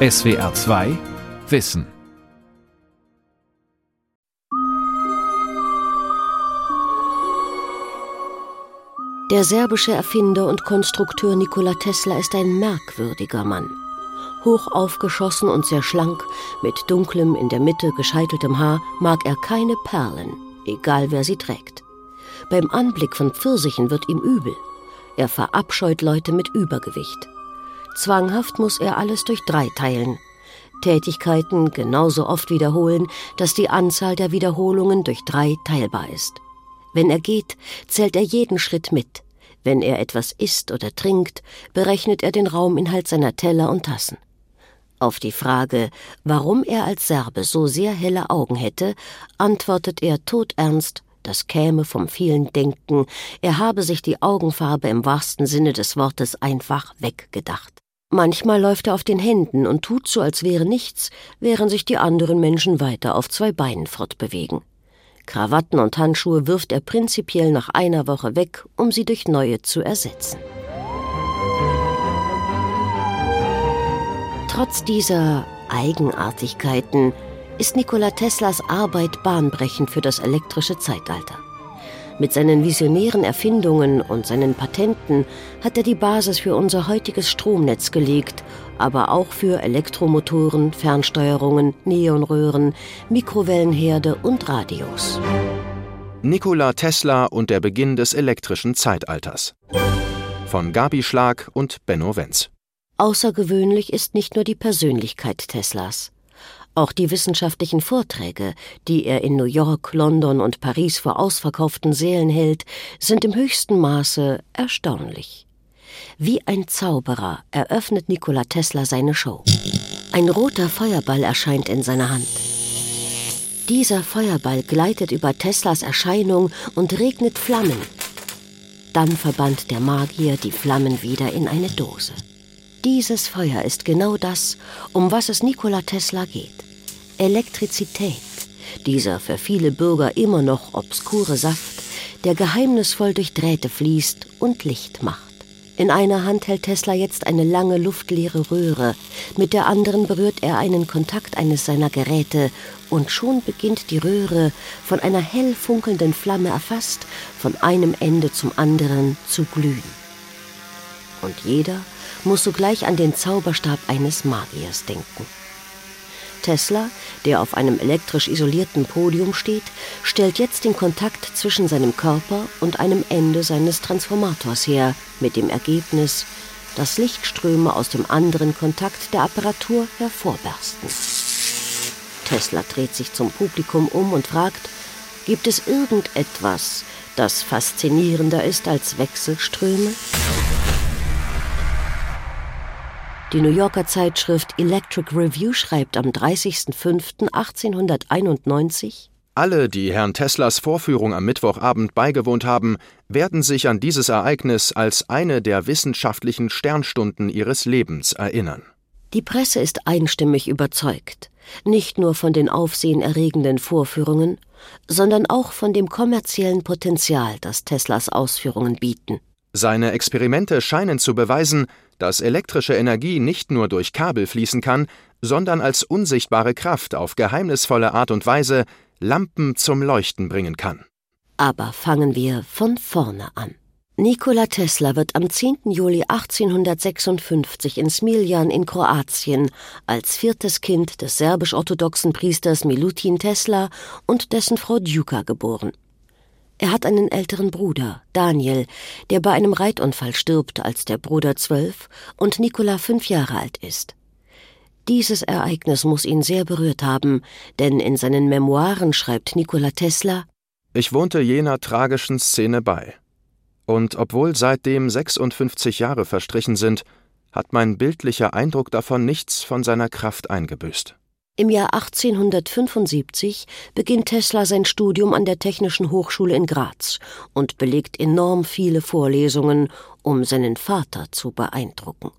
SWR 2 Wissen Der serbische Erfinder und Konstrukteur Nikola Tesla ist ein merkwürdiger Mann. Hoch aufgeschossen und sehr schlank, mit dunklem, in der Mitte gescheiteltem Haar, mag er keine Perlen, egal wer sie trägt. Beim Anblick von Pfirsichen wird ihm übel. Er verabscheut Leute mit Übergewicht. Zwanghaft muss er alles durch drei teilen. Tätigkeiten genauso oft wiederholen, dass die Anzahl der Wiederholungen durch drei teilbar ist. Wenn er geht, zählt er jeden Schritt mit. Wenn er etwas isst oder trinkt, berechnet er den Rauminhalt seiner Teller und Tassen. Auf die Frage, warum er als Serbe so sehr helle Augen hätte, antwortet er todernst, das käme vom vielen Denken, er habe sich die Augenfarbe im wahrsten Sinne des Wortes einfach weggedacht. Manchmal läuft er auf den Händen und tut so, als wäre nichts, während sich die anderen Menschen weiter auf zwei Beinen fortbewegen. Krawatten und Handschuhe wirft er prinzipiell nach einer Woche weg, um sie durch neue zu ersetzen. Trotz dieser Eigenartigkeiten ist Nikola Teslas Arbeit bahnbrechend für das elektrische Zeitalter. Mit seinen visionären Erfindungen und seinen Patenten hat er die Basis für unser heutiges Stromnetz gelegt, aber auch für Elektromotoren, Fernsteuerungen, Neonröhren, Mikrowellenherde und Radios. Nikola Tesla und der Beginn des elektrischen Zeitalters. Von Gabi Schlag und Benno Wenz. Außergewöhnlich ist nicht nur die Persönlichkeit Teslas. Auch die wissenschaftlichen Vorträge, die er in New York, London und Paris vor ausverkauften Sälen hält, sind im höchsten Maße erstaunlich. Wie ein Zauberer eröffnet Nikola Tesla seine Show. Ein roter Feuerball erscheint in seiner Hand. Dieser Feuerball gleitet über Teslas Erscheinung und regnet Flammen. Dann verbannt der Magier die Flammen wieder in eine Dose. Dieses Feuer ist genau das, um was es Nikola Tesla geht. Elektrizität, dieser für viele Bürger immer noch obskure Saft, der geheimnisvoll durch Drähte fließt und Licht macht. In einer Hand hält Tesla jetzt eine lange luftleere Röhre, mit der anderen berührt er einen Kontakt eines seiner Geräte, und schon beginnt die Röhre, von einer hell funkelnden Flamme erfasst, von einem Ende zum anderen zu glühen. Und jeder muss sogleich an den Zauberstab eines Magiers denken. Tesla, der auf einem elektrisch isolierten Podium steht, stellt jetzt den Kontakt zwischen seinem Körper und einem Ende seines Transformators her, mit dem Ergebnis, dass Lichtströme aus dem anderen Kontakt der Apparatur hervorbersten. Tesla dreht sich zum Publikum um und fragt, gibt es irgendetwas, das faszinierender ist als Wechselströme? Die New Yorker Zeitschrift Electric Review schreibt am 30.05.1891 Alle, die Herrn Teslas Vorführung am Mittwochabend beigewohnt haben, werden sich an dieses Ereignis als eine der wissenschaftlichen Sternstunden ihres Lebens erinnern. Die Presse ist einstimmig überzeugt, nicht nur von den aufsehenerregenden Vorführungen, sondern auch von dem kommerziellen Potenzial, das Teslas Ausführungen bieten. Seine Experimente scheinen zu beweisen, dass elektrische Energie nicht nur durch Kabel fließen kann, sondern als unsichtbare Kraft auf geheimnisvolle Art und Weise Lampen zum Leuchten bringen kann. Aber fangen wir von vorne an. Nikola Tesla wird am 10. Juli 1856 in Smiljan in Kroatien als viertes Kind des serbisch-orthodoxen Priesters Milutin Tesla und dessen Frau Djuka geboren. Er hat einen älteren Bruder, Daniel, der bei einem Reitunfall stirbt, als der Bruder zwölf und Nikola fünf Jahre alt ist. Dieses Ereignis muss ihn sehr berührt haben, denn in seinen Memoiren schreibt Nikola Tesla Ich wohnte jener tragischen Szene bei. Und obwohl seitdem 56 Jahre verstrichen sind, hat mein bildlicher Eindruck davon nichts von seiner Kraft eingebüßt. Im Jahr 1875 beginnt Tesla sein Studium an der Technischen Hochschule in Graz und belegt enorm viele Vorlesungen, um seinen Vater zu beeindrucken.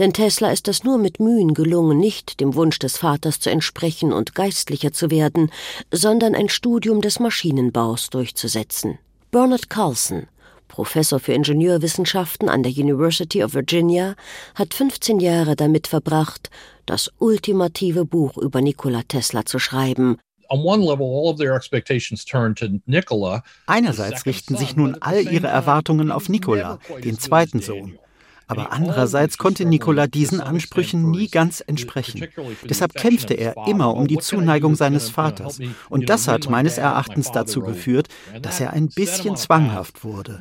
Denn Tesla ist es nur mit Mühen gelungen, nicht dem Wunsch des Vaters zu entsprechen und geistlicher zu werden, sondern ein Studium des Maschinenbaus durchzusetzen. Bernard Carlson, Professor für Ingenieurwissenschaften an der University of Virginia, hat 15 Jahre damit verbracht, das ultimative Buch über Nikola Tesla zu schreiben. Einerseits richten sich nun all ihre Erwartungen auf Nikola, den zweiten Sohn. Aber andererseits konnte Nikola diesen Ansprüchen nie ganz entsprechen. Deshalb kämpfte er immer um die Zuneigung seines Vaters. Und das hat meines Erachtens dazu geführt, dass er ein bisschen zwanghaft wurde.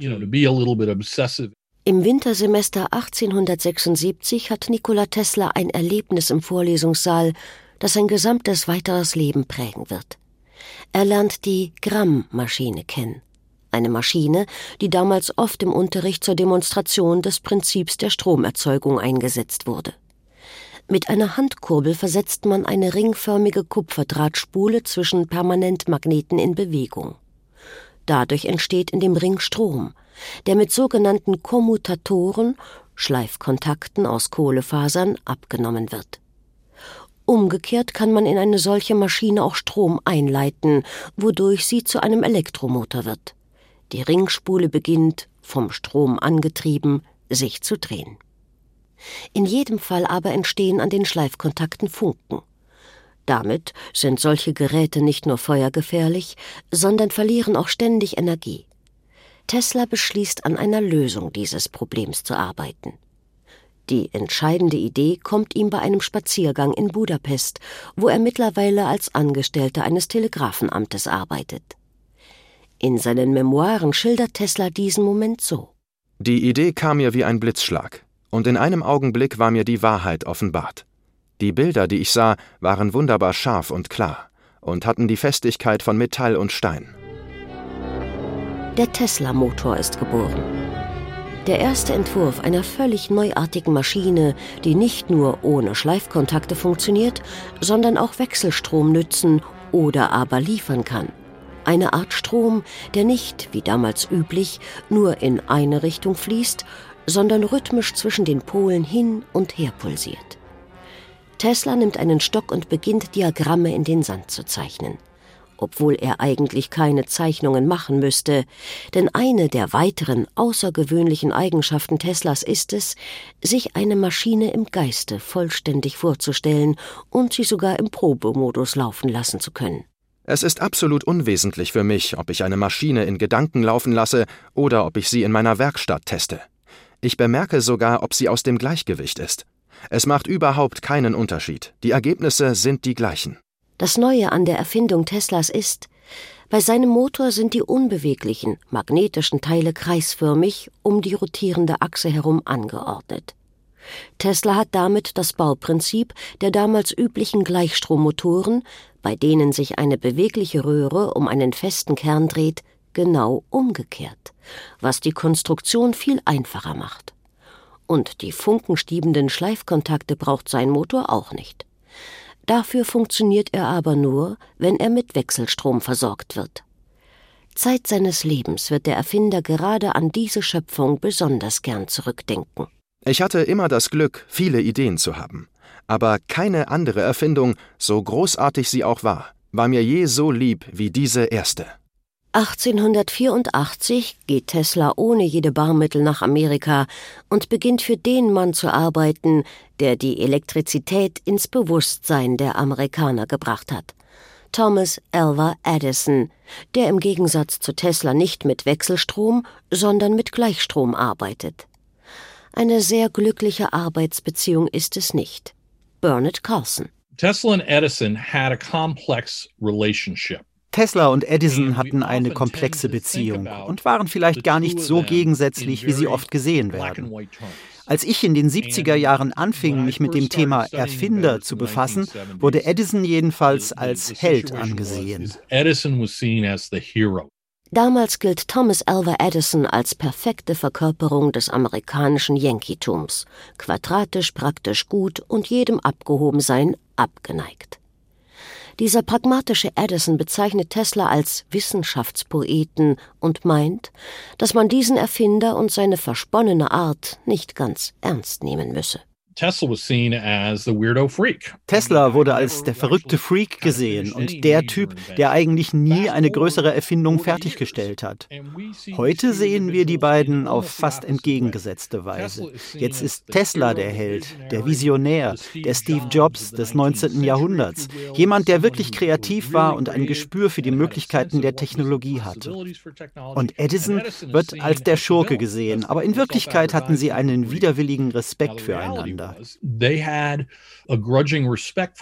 Im Wintersemester 1876 hat Nikola Tesla ein Erlebnis im Vorlesungssaal, das sein gesamtes weiteres Leben prägen wird. Er lernt die Gramm-Maschine kennen eine Maschine, die damals oft im Unterricht zur Demonstration des Prinzips der Stromerzeugung eingesetzt wurde. Mit einer Handkurbel versetzt man eine ringförmige Kupferdrahtspule zwischen Permanentmagneten in Bewegung. Dadurch entsteht in dem Ring Strom, der mit sogenannten Kommutatoren, Schleifkontakten aus Kohlefasern, abgenommen wird. Umgekehrt kann man in eine solche Maschine auch Strom einleiten, wodurch sie zu einem Elektromotor wird. Die Ringspule beginnt, vom Strom angetrieben, sich zu drehen. In jedem Fall aber entstehen an den Schleifkontakten Funken. Damit sind solche Geräte nicht nur feuergefährlich, sondern verlieren auch ständig Energie. Tesla beschließt, an einer Lösung dieses Problems zu arbeiten. Die entscheidende Idee kommt ihm bei einem Spaziergang in Budapest, wo er mittlerweile als Angestellter eines Telegrafenamtes arbeitet. In seinen Memoiren schildert Tesla diesen Moment so. Die Idee kam mir wie ein Blitzschlag, und in einem Augenblick war mir die Wahrheit offenbart. Die Bilder, die ich sah, waren wunderbar scharf und klar und hatten die Festigkeit von Metall und Stein. Der Tesla-Motor ist geboren. Der erste Entwurf einer völlig neuartigen Maschine, die nicht nur ohne Schleifkontakte funktioniert, sondern auch Wechselstrom nützen oder aber liefern kann eine Art Strom, der nicht, wie damals üblich, nur in eine Richtung fließt, sondern rhythmisch zwischen den Polen hin und her pulsiert. Tesla nimmt einen Stock und beginnt Diagramme in den Sand zu zeichnen, obwohl er eigentlich keine Zeichnungen machen müsste, denn eine der weiteren außergewöhnlichen Eigenschaften Teslas ist es, sich eine Maschine im Geiste vollständig vorzustellen und sie sogar im Probemodus laufen lassen zu können. Es ist absolut unwesentlich für mich, ob ich eine Maschine in Gedanken laufen lasse oder ob ich sie in meiner Werkstatt teste. Ich bemerke sogar, ob sie aus dem Gleichgewicht ist. Es macht überhaupt keinen Unterschied. Die Ergebnisse sind die gleichen. Das Neue an der Erfindung Teslas ist, bei seinem Motor sind die unbeweglichen, magnetischen Teile kreisförmig um die rotierende Achse herum angeordnet. Tesla hat damit das Bauprinzip der damals üblichen Gleichstrommotoren, bei denen sich eine bewegliche Röhre um einen festen Kern dreht, genau umgekehrt, was die Konstruktion viel einfacher macht. Und die funkenstiebenden Schleifkontakte braucht sein Motor auch nicht. Dafür funktioniert er aber nur, wenn er mit Wechselstrom versorgt wird. Zeit seines Lebens wird der Erfinder gerade an diese Schöpfung besonders gern zurückdenken. Ich hatte immer das Glück, viele Ideen zu haben. Aber keine andere Erfindung, so großartig sie auch war, war mir je so lieb wie diese erste. 1884 geht Tesla ohne jede Barmittel nach Amerika und beginnt für den Mann zu arbeiten, der die Elektrizität ins Bewusstsein der Amerikaner gebracht hat. Thomas Alva Edison, der im Gegensatz zu Tesla nicht mit Wechselstrom, sondern mit Gleichstrom arbeitet. Eine sehr glückliche Arbeitsbeziehung ist es nicht. Bernard Carlson. Tesla and Edison had a complex relationship. Tesla und Edison hatten eine komplexe Beziehung und waren vielleicht gar nicht so gegensätzlich, wie sie oft gesehen werden. Als ich in den 70er Jahren anfing, mich mit dem Thema Erfinder zu befassen, wurde Edison jedenfalls als Held angesehen. Damals gilt Thomas Alva Edison als perfekte Verkörperung des amerikanischen Yankeetums, quadratisch, praktisch gut und jedem Abgehobensein abgeneigt. Dieser pragmatische Edison bezeichnet Tesla als Wissenschaftspoeten und meint, dass man diesen Erfinder und seine versponnene Art nicht ganz ernst nehmen müsse. Tesla wurde als der verrückte Freak gesehen und der Typ, der eigentlich nie eine größere Erfindung fertiggestellt hat. Heute sehen wir die beiden auf fast entgegengesetzte Weise. Jetzt ist Tesla der Held, der Visionär, der Steve Jobs des 19. Jahrhunderts. Jemand, der wirklich kreativ war und ein Gespür für die Möglichkeiten der Technologie hatte. Und Edison wird als der Schurke gesehen, aber in Wirklichkeit hatten sie einen widerwilligen Respekt füreinander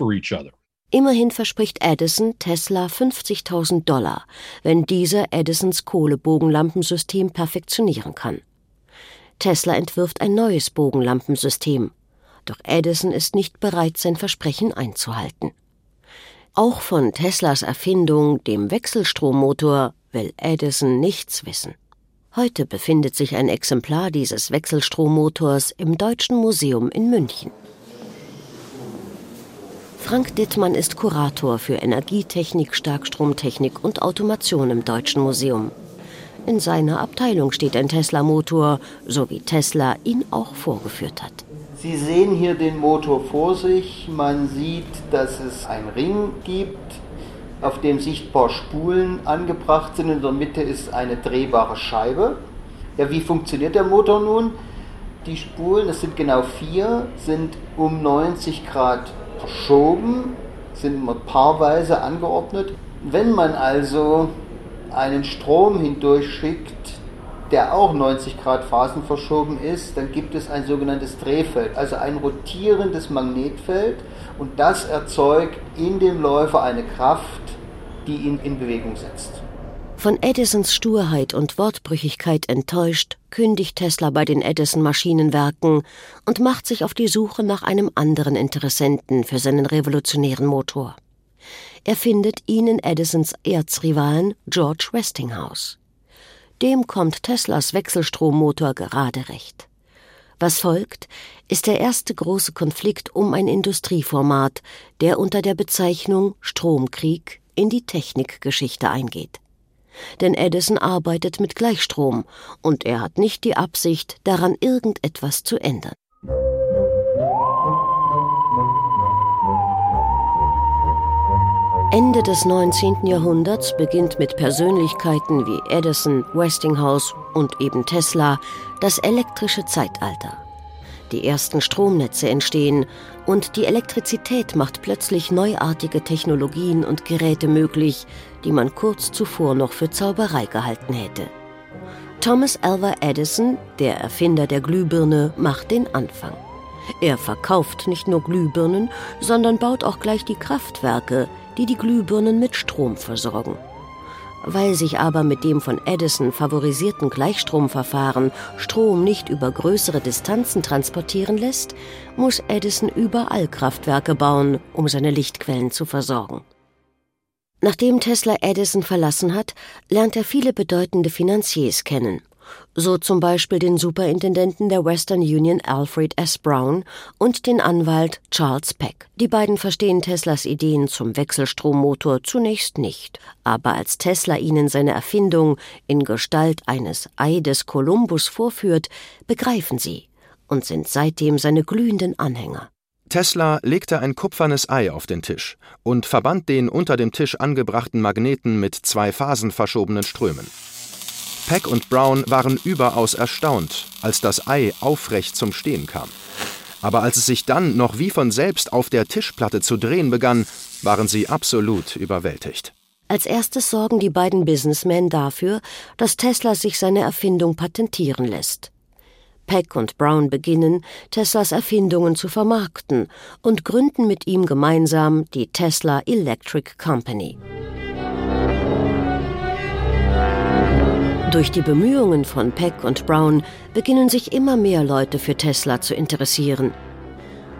miteinander. Immerhin verspricht Edison Tesla 50.000 Dollar, wenn dieser Edisons Kohlebogenlampensystem perfektionieren kann. Tesla entwirft ein neues Bogenlampensystem, doch Edison ist nicht bereit, sein Versprechen einzuhalten. Auch von Teslas Erfindung, dem Wechselstrommotor, will Edison nichts wissen. Heute befindet sich ein Exemplar dieses Wechselstrommotors im Deutschen Museum in München. Frank Dittmann ist Kurator für Energietechnik, Starkstromtechnik und Automation im Deutschen Museum. In seiner Abteilung steht ein Tesla-Motor, so wie Tesla ihn auch vorgeführt hat. Sie sehen hier den Motor vor sich. Man sieht, dass es einen Ring gibt, auf dem sichtbar Spulen angebracht sind. In der Mitte ist eine drehbare Scheibe. Ja, wie funktioniert der Motor nun? Die Spulen, das sind genau vier, sind um 90 Grad verschoben, sind immer paarweise angeordnet. Wenn man also einen Strom hindurchschickt, der auch 90 Grad Phasen verschoben ist, dann gibt es ein sogenanntes Drehfeld, also ein rotierendes Magnetfeld und das erzeugt in dem Läufer eine Kraft, die ihn in Bewegung setzt. Von Edisons Sturheit und Wortbrüchigkeit enttäuscht, kündigt Tesla bei den Edison Maschinenwerken und macht sich auf die Suche nach einem anderen Interessenten für seinen revolutionären Motor. Er findet ihn in Edisons Erzrivalen George Westinghouse. Dem kommt Teslas Wechselstrommotor gerade recht. Was folgt, ist der erste große Konflikt um ein Industrieformat, der unter der Bezeichnung Stromkrieg in die Technikgeschichte eingeht. Denn Edison arbeitet mit Gleichstrom und er hat nicht die Absicht, daran irgendetwas zu ändern. Ende des 19. Jahrhunderts beginnt mit Persönlichkeiten wie Edison, Westinghouse und eben Tesla das elektrische Zeitalter. Die ersten Stromnetze entstehen und die Elektrizität macht plötzlich neuartige Technologien und Geräte möglich, die man kurz zuvor noch für Zauberei gehalten hätte. Thomas Alva Edison, der Erfinder der Glühbirne, macht den Anfang. Er verkauft nicht nur Glühbirnen, sondern baut auch gleich die Kraftwerke, die die Glühbirnen mit Strom versorgen. Weil sich aber mit dem von Edison favorisierten Gleichstromverfahren Strom nicht über größere Distanzen transportieren lässt, muss Edison überall Kraftwerke bauen, um seine Lichtquellen zu versorgen. Nachdem Tesla Edison verlassen hat, lernt er viele bedeutende Finanziers kennen so zum Beispiel den Superintendenten der Western Union Alfred S. Brown und den Anwalt Charles Peck. Die beiden verstehen Teslas Ideen zum Wechselstrommotor zunächst nicht, aber als Tesla ihnen seine Erfindung in Gestalt eines Ei des Kolumbus vorführt, begreifen sie und sind seitdem seine glühenden Anhänger. Tesla legte ein kupfernes Ei auf den Tisch und verband den unter dem Tisch angebrachten Magneten mit zwei phasenverschobenen Strömen. Peck und Brown waren überaus erstaunt, als das Ei aufrecht zum Stehen kam. Aber als es sich dann noch wie von selbst auf der Tischplatte zu drehen begann, waren sie absolut überwältigt. Als erstes sorgen die beiden Businessmen dafür, dass Tesla sich seine Erfindung patentieren lässt. Peck und Brown beginnen, Teslas Erfindungen zu vermarkten und gründen mit ihm gemeinsam die Tesla Electric Company. Durch die Bemühungen von Peck und Brown beginnen sich immer mehr Leute für Tesla zu interessieren.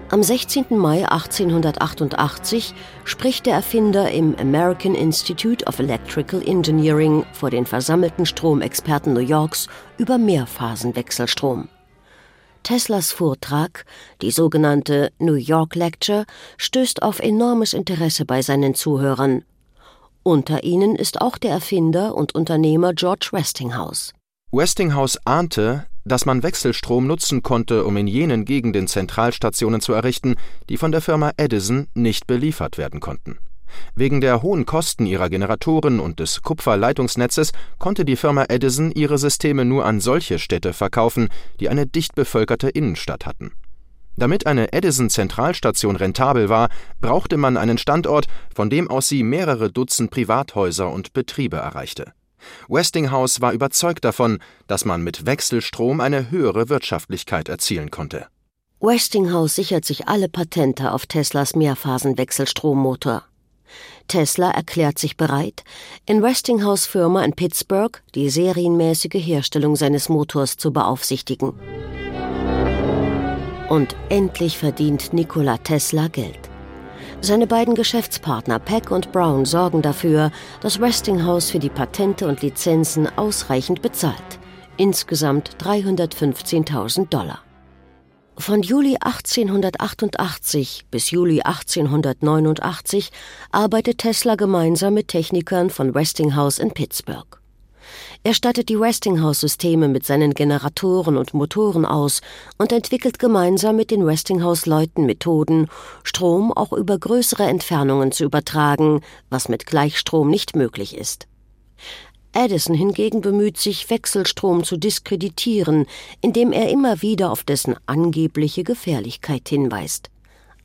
Am 16. Mai 1888 spricht der Erfinder im American Institute of Electrical Engineering vor den versammelten Stromexperten New Yorks über Mehrphasenwechselstrom. Teslas Vortrag, die sogenannte New York Lecture, stößt auf enormes Interesse bei seinen Zuhörern unter ihnen ist auch der Erfinder und Unternehmer George Westinghouse. Westinghouse ahnte, dass man Wechselstrom nutzen konnte, um in jenen Gegenden Zentralstationen zu errichten, die von der Firma Edison nicht beliefert werden konnten. Wegen der hohen Kosten ihrer Generatoren und des Kupferleitungsnetzes konnte die Firma Edison ihre Systeme nur an solche Städte verkaufen, die eine dicht bevölkerte Innenstadt hatten. Damit eine Edison-Zentralstation rentabel war, brauchte man einen Standort, von dem aus sie mehrere Dutzend Privathäuser und Betriebe erreichte. Westinghouse war überzeugt davon, dass man mit Wechselstrom eine höhere Wirtschaftlichkeit erzielen konnte. Westinghouse sichert sich alle Patente auf Teslas Mehrphasen-Wechselstrommotor. Tesla erklärt sich bereit, in Westinghouse Firma in Pittsburgh die serienmäßige Herstellung seines Motors zu beaufsichtigen. Und endlich verdient Nikola Tesla Geld. Seine beiden Geschäftspartner Peck und Brown sorgen dafür, dass Westinghouse für die Patente und Lizenzen ausreichend bezahlt. Insgesamt 315.000 Dollar. Von Juli 1888 bis Juli 1889 arbeitet Tesla gemeinsam mit Technikern von Westinghouse in Pittsburgh. Er stattet die Westinghouse-Systeme mit seinen Generatoren und Motoren aus und entwickelt gemeinsam mit den Westinghouse-Leuten Methoden, Strom auch über größere Entfernungen zu übertragen, was mit Gleichstrom nicht möglich ist. Edison hingegen bemüht sich, Wechselstrom zu diskreditieren, indem er immer wieder auf dessen angebliche Gefährlichkeit hinweist.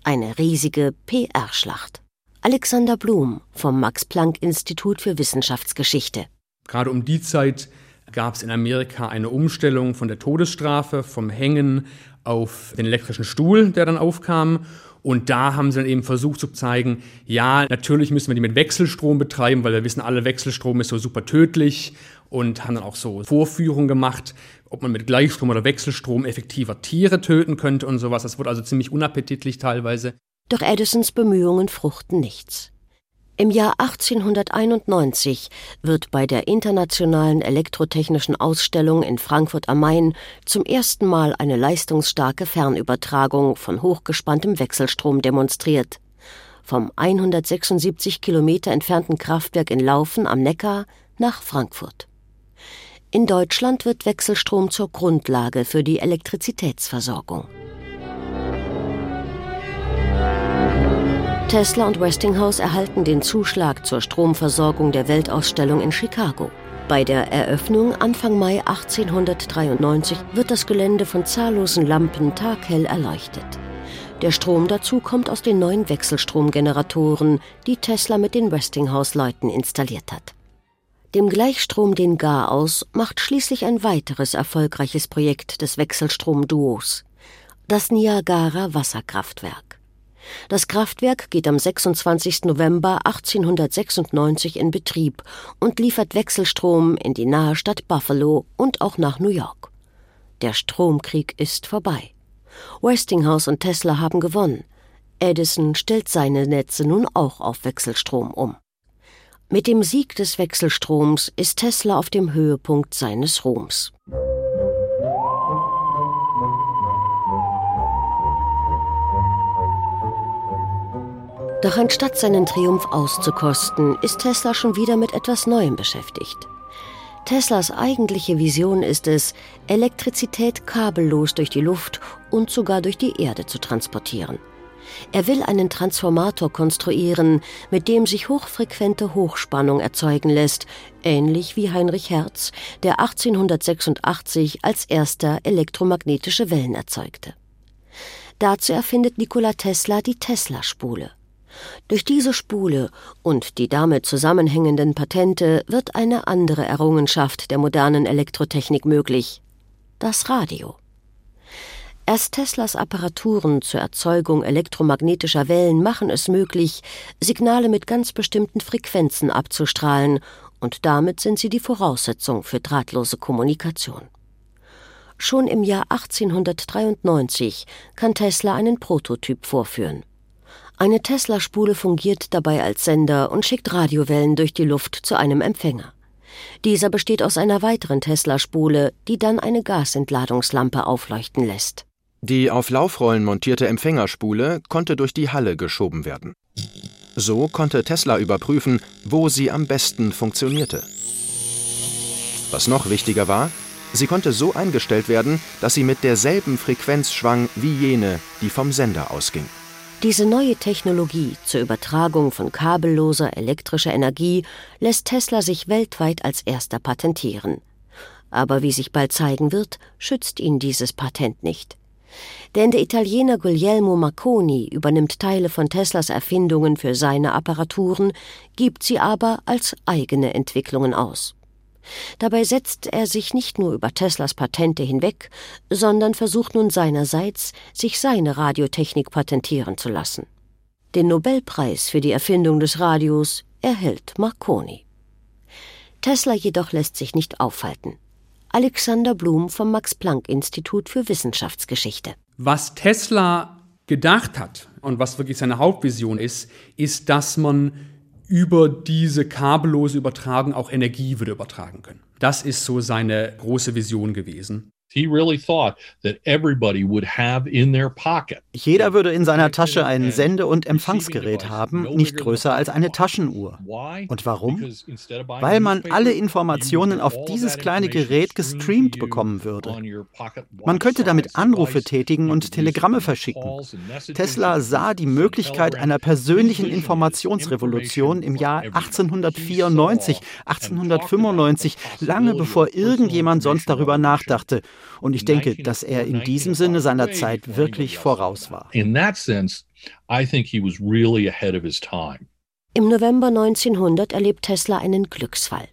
Eine riesige PR-Schlacht. Alexander Blum vom Max Planck Institut für Wissenschaftsgeschichte. Gerade um die Zeit gab es in Amerika eine Umstellung von der Todesstrafe, vom Hängen auf den elektrischen Stuhl, der dann aufkam. Und da haben sie dann eben versucht zu zeigen, ja, natürlich müssen wir die mit Wechselstrom betreiben, weil wir wissen alle, Wechselstrom ist so super tödlich und haben dann auch so Vorführungen gemacht, ob man mit Gleichstrom oder Wechselstrom effektiver Tiere töten könnte und sowas. Das wurde also ziemlich unappetitlich teilweise. Doch Edisons Bemühungen fruchten nichts. Im Jahr 1891 wird bei der Internationalen Elektrotechnischen Ausstellung in Frankfurt am Main zum ersten Mal eine leistungsstarke Fernübertragung von hochgespanntem Wechselstrom demonstriert. Vom 176 Kilometer entfernten Kraftwerk in Laufen am Neckar nach Frankfurt. In Deutschland wird Wechselstrom zur Grundlage für die Elektrizitätsversorgung. Tesla und Westinghouse erhalten den Zuschlag zur Stromversorgung der Weltausstellung in Chicago. Bei der Eröffnung Anfang Mai 1893 wird das Gelände von zahllosen Lampen taghell erleuchtet. Der Strom dazu kommt aus den neuen Wechselstromgeneratoren, die Tesla mit den Westinghouse-Leuten installiert hat. Dem Gleichstrom den Gar aus macht schließlich ein weiteres erfolgreiches Projekt des Wechselstrom-Duos, das Niagara Wasserkraftwerk. Das Kraftwerk geht am 26. November 1896 in Betrieb und liefert Wechselstrom in die nahe Stadt Buffalo und auch nach New York. Der Stromkrieg ist vorbei. Westinghouse und Tesla haben gewonnen. Edison stellt seine Netze nun auch auf Wechselstrom um. Mit dem Sieg des Wechselstroms ist Tesla auf dem Höhepunkt seines Ruhms. Doch anstatt seinen Triumph auszukosten, ist Tesla schon wieder mit etwas Neuem beschäftigt. Teslas eigentliche Vision ist es, Elektrizität kabellos durch die Luft und sogar durch die Erde zu transportieren. Er will einen Transformator konstruieren, mit dem sich hochfrequente Hochspannung erzeugen lässt, ähnlich wie Heinrich Hertz, der 1886 als erster elektromagnetische Wellen erzeugte. Dazu erfindet Nikola Tesla die Tesla-Spule. Durch diese Spule und die damit zusammenhängenden Patente wird eine andere Errungenschaft der modernen Elektrotechnik möglich das Radio. Erst Teslas Apparaturen zur Erzeugung elektromagnetischer Wellen machen es möglich, Signale mit ganz bestimmten Frequenzen abzustrahlen, und damit sind sie die Voraussetzung für drahtlose Kommunikation. Schon im Jahr 1893 kann Tesla einen Prototyp vorführen. Eine Tesla-Spule fungiert dabei als Sender und schickt Radiowellen durch die Luft zu einem Empfänger. Dieser besteht aus einer weiteren Tesla-Spule, die dann eine Gasentladungslampe aufleuchten lässt. Die auf Laufrollen montierte Empfängerspule konnte durch die Halle geschoben werden. So konnte Tesla überprüfen, wo sie am besten funktionierte. Was noch wichtiger war, Sie konnte so eingestellt werden, dass sie mit derselben Frequenz schwang wie jene, die vom Sender ausging. Diese neue Technologie zur Übertragung von kabelloser elektrischer Energie lässt Tesla sich weltweit als erster patentieren. Aber wie sich bald zeigen wird, schützt ihn dieses Patent nicht. Denn der Italiener Guglielmo Marconi übernimmt Teile von Teslas Erfindungen für seine Apparaturen, gibt sie aber als eigene Entwicklungen aus. Dabei setzt er sich nicht nur über Teslas Patente hinweg, sondern versucht nun seinerseits, sich seine Radiotechnik patentieren zu lassen. Den Nobelpreis für die Erfindung des Radios erhält Marconi. Tesla jedoch lässt sich nicht aufhalten. Alexander Blum vom Max Planck Institut für Wissenschaftsgeschichte. Was Tesla gedacht hat und was wirklich seine Hauptvision ist, ist, dass man über diese kabellose Übertragung auch Energie würde übertragen können. Das ist so seine große Vision gewesen. Jeder würde in seiner Tasche ein Sende- und Empfangsgerät haben, nicht größer als eine Taschenuhr. Und warum? Weil man alle Informationen auf dieses kleine Gerät gestreamt bekommen würde. Man könnte damit Anrufe tätigen und Telegramme verschicken. Tesla sah die Möglichkeit einer persönlichen Informationsrevolution im Jahr 1894, 1895, lange bevor irgendjemand sonst darüber nachdachte. Und ich denke, dass er in diesem Sinne seiner Zeit wirklich voraus war. Im November 1900 erlebt Tesla einen Glücksfall.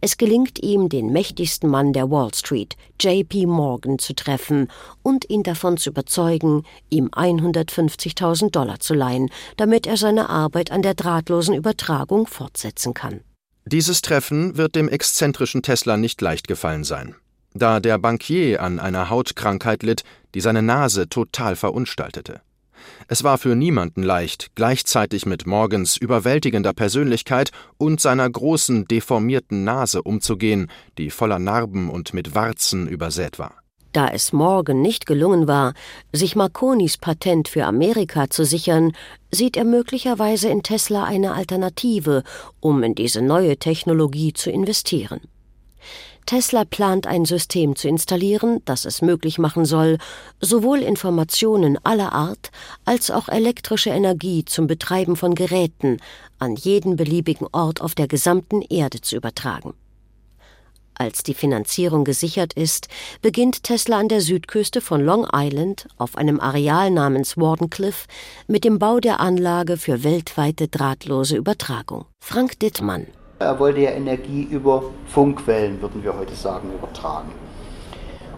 Es gelingt ihm, den mächtigsten Mann der Wall Street, JP Morgan, zu treffen und ihn davon zu überzeugen, ihm 150.000 Dollar zu leihen, damit er seine Arbeit an der drahtlosen Übertragung fortsetzen kann. Dieses Treffen wird dem exzentrischen Tesla nicht leicht gefallen sein da der Bankier an einer Hautkrankheit litt, die seine Nase total verunstaltete. Es war für niemanden leicht, gleichzeitig mit Morgans überwältigender Persönlichkeit und seiner großen, deformierten Nase umzugehen, die voller Narben und mit Warzen übersät war. Da es Morgan nicht gelungen war, sich Marconis Patent für Amerika zu sichern, sieht er möglicherweise in Tesla eine Alternative, um in diese neue Technologie zu investieren. Tesla plant ein System zu installieren, das es möglich machen soll, sowohl Informationen aller Art als auch elektrische Energie zum Betreiben von Geräten an jeden beliebigen Ort auf der gesamten Erde zu übertragen. Als die Finanzierung gesichert ist, beginnt Tesla an der Südküste von Long Island auf einem Areal namens Wardenclyffe mit dem Bau der Anlage für weltweite drahtlose Übertragung. Frank Dittmann, er wollte ja Energie über Funkwellen, würden wir heute sagen, übertragen.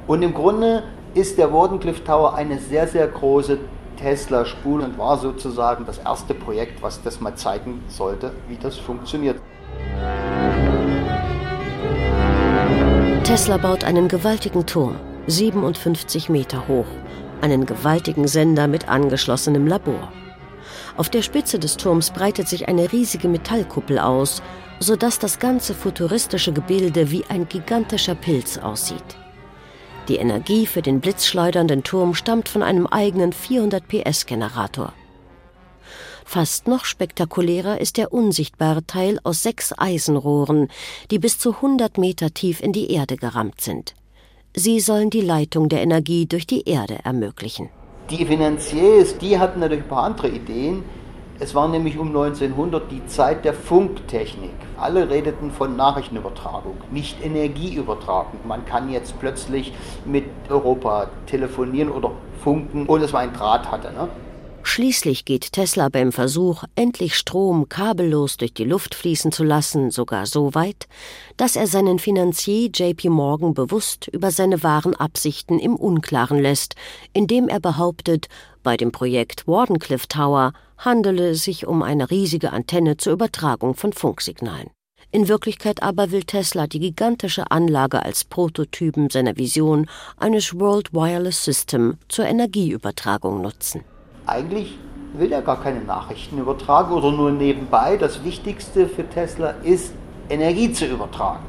Und im Grunde ist der Wardenclyffe Tower eine sehr, sehr große Tesla-Spule und war sozusagen das erste Projekt, was das mal zeigen sollte, wie das funktioniert. Tesla baut einen gewaltigen Turm, 57 Meter hoch, einen gewaltigen Sender mit angeschlossenem Labor. Auf der Spitze des Turms breitet sich eine riesige Metallkuppel aus, sodass das ganze futuristische Gebilde wie ein gigantischer Pilz aussieht. Die Energie für den blitzschleudernden Turm stammt von einem eigenen 400 PS Generator. Fast noch spektakulärer ist der unsichtbare Teil aus sechs Eisenrohren, die bis zu 100 Meter tief in die Erde gerammt sind. Sie sollen die Leitung der Energie durch die Erde ermöglichen. Die Finanziers, die hatten natürlich ein paar andere Ideen. Es war nämlich um 1900 die Zeit der Funktechnik. Alle redeten von Nachrichtenübertragung, nicht Energieübertragung. Man kann jetzt plötzlich mit Europa telefonieren oder funken, ohne dass man einen Draht hatte. Ne? Schließlich geht Tesla beim Versuch, endlich Strom kabellos durch die Luft fließen zu lassen, sogar so weit, dass er seinen Finanzier JP Morgan bewusst über seine wahren Absichten im Unklaren lässt, indem er behauptet, bei dem Projekt Wardenclyffe Tower handele es sich um eine riesige Antenne zur Übertragung von Funksignalen. In Wirklichkeit aber will Tesla die gigantische Anlage als Prototypen seiner Vision eines World Wireless System zur Energieübertragung nutzen. Eigentlich will er gar keine Nachrichten übertragen oder nur nebenbei. Das Wichtigste für Tesla ist, Energie zu übertragen.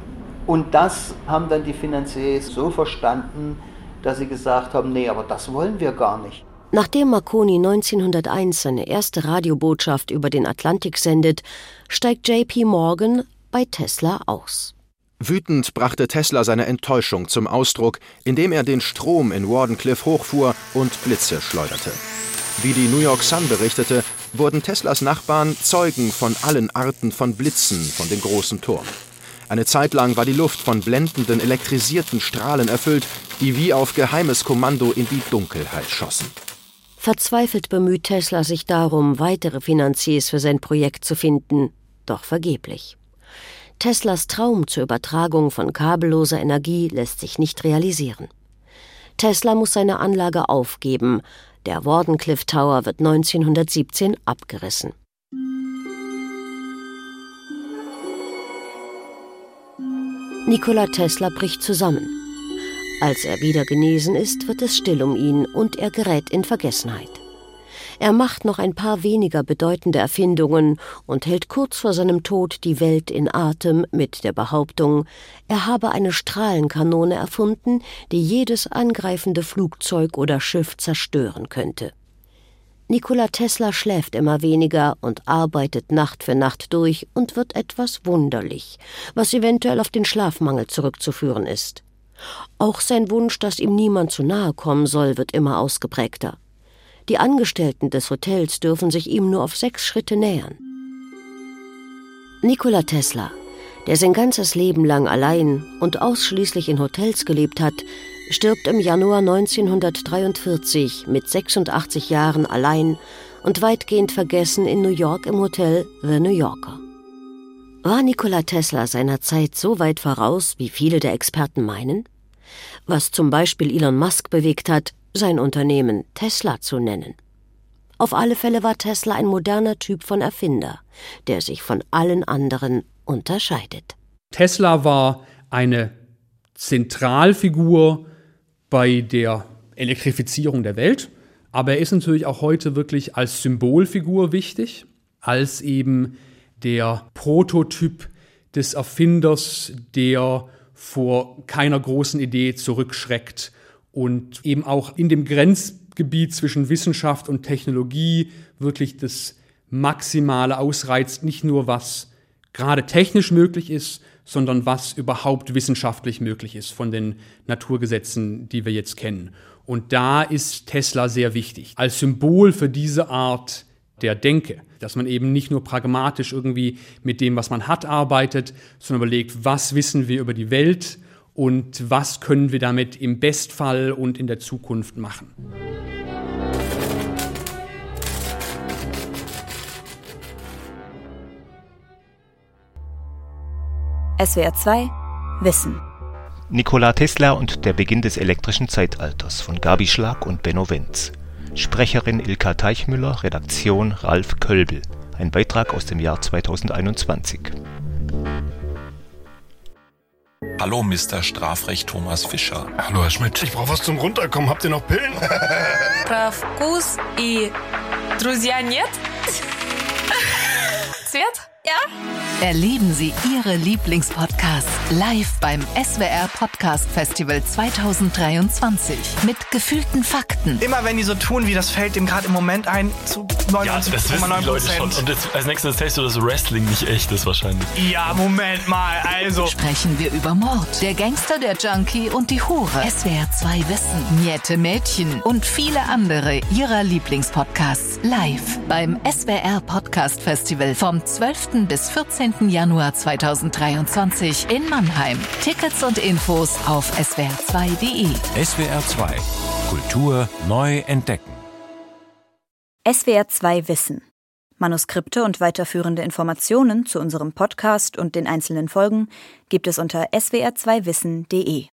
Und das haben dann die Finanziers so verstanden, dass sie gesagt haben, nee, aber das wollen wir gar nicht. Nachdem Marconi 1901 seine erste Radiobotschaft über den Atlantik sendet, steigt JP Morgan bei Tesla aus. Wütend brachte Tesla seine Enttäuschung zum Ausdruck, indem er den Strom in Wardenclyffe hochfuhr und Blitze schleuderte. Wie die New York Sun berichtete, wurden Teslas Nachbarn Zeugen von allen Arten von Blitzen von dem großen Turm. Eine Zeit lang war die Luft von blendenden, elektrisierten Strahlen erfüllt, die wie auf geheimes Kommando in die Dunkelheit schossen. Verzweifelt bemüht Tesla sich darum, weitere Finanziers für sein Projekt zu finden, doch vergeblich. Teslas Traum zur Übertragung von kabelloser Energie lässt sich nicht realisieren. Tesla muss seine Anlage aufgeben, der Wardenclyffe Tower wird 1917 abgerissen. Nikola Tesla bricht zusammen. Als er wieder genesen ist, wird es still um ihn und er gerät in Vergessenheit. Er macht noch ein paar weniger bedeutende Erfindungen und hält kurz vor seinem Tod die Welt in Atem mit der Behauptung, er habe eine Strahlenkanone erfunden, die jedes angreifende Flugzeug oder Schiff zerstören könnte. Nikola Tesla schläft immer weniger und arbeitet Nacht für Nacht durch und wird etwas wunderlich, was eventuell auf den Schlafmangel zurückzuführen ist. Auch sein Wunsch, dass ihm niemand zu nahe kommen soll, wird immer ausgeprägter. Die Angestellten des Hotels dürfen sich ihm nur auf sechs Schritte nähern. Nikola Tesla, der sein ganzes Leben lang allein und ausschließlich in Hotels gelebt hat, stirbt im Januar 1943 mit 86 Jahren allein und weitgehend vergessen in New York im Hotel The New Yorker. War Nikola Tesla seiner Zeit so weit voraus, wie viele der Experten meinen? Was zum Beispiel Elon Musk bewegt hat, sein Unternehmen Tesla zu nennen. Auf alle Fälle war Tesla ein moderner Typ von Erfinder, der sich von allen anderen unterscheidet. Tesla war eine Zentralfigur bei der Elektrifizierung der Welt, aber er ist natürlich auch heute wirklich als Symbolfigur wichtig, als eben der Prototyp des Erfinders, der vor keiner großen Idee zurückschreckt und eben auch in dem Grenzgebiet zwischen Wissenschaft und Technologie wirklich das Maximale ausreizt, nicht nur was gerade technisch möglich ist, sondern was überhaupt wissenschaftlich möglich ist von den Naturgesetzen, die wir jetzt kennen. Und da ist Tesla sehr wichtig als Symbol für diese Art der Denke, dass man eben nicht nur pragmatisch irgendwie mit dem, was man hat, arbeitet, sondern überlegt, was wissen wir über die Welt und was können wir damit im Bestfall und in der Zukunft machen. SWR 2 Wissen. Nikola Tesla und der Beginn des elektrischen Zeitalters von Gabi Schlag und Benno Wenz. Sprecherin Ilka Teichmüller, Redaktion Ralf Kölbel. Ein Beitrag aus dem Jahr 2021. Hallo, Mr. Strafrecht Thomas Fischer. Hallo, Herr Schmidt. Ich brauche was zum Runterkommen. Habt ihr noch Pillen? Про вкус и друзья нет? Erleben Sie Ihre Lieblingspodcasts live beim SWR Podcast Festival 2023 mit gefühlten Fakten. Immer wenn die so tun, wie das fällt dem gerade im Moment ein, zu 99,9 ja, das wissen die Leute schon. Und jetzt, als nächstes erzählst du, dass Wrestling nicht echt ist wahrscheinlich. Ja, Moment mal, also. Sprechen wir über Mord, der Gangster, der Junkie und die Hure. SWR 2 Wissen, Niette Mädchen und viele andere Ihrer Lieblingspodcasts live beim SWR Podcast Festival vom 12 bis 14. Januar 2023 in Mannheim. Tickets und Infos auf swr2.de. SWR 2 Kultur neu entdecken. SWR 2 Wissen. Manuskripte und weiterführende Informationen zu unserem Podcast und den einzelnen Folgen gibt es unter swr2wissen.de.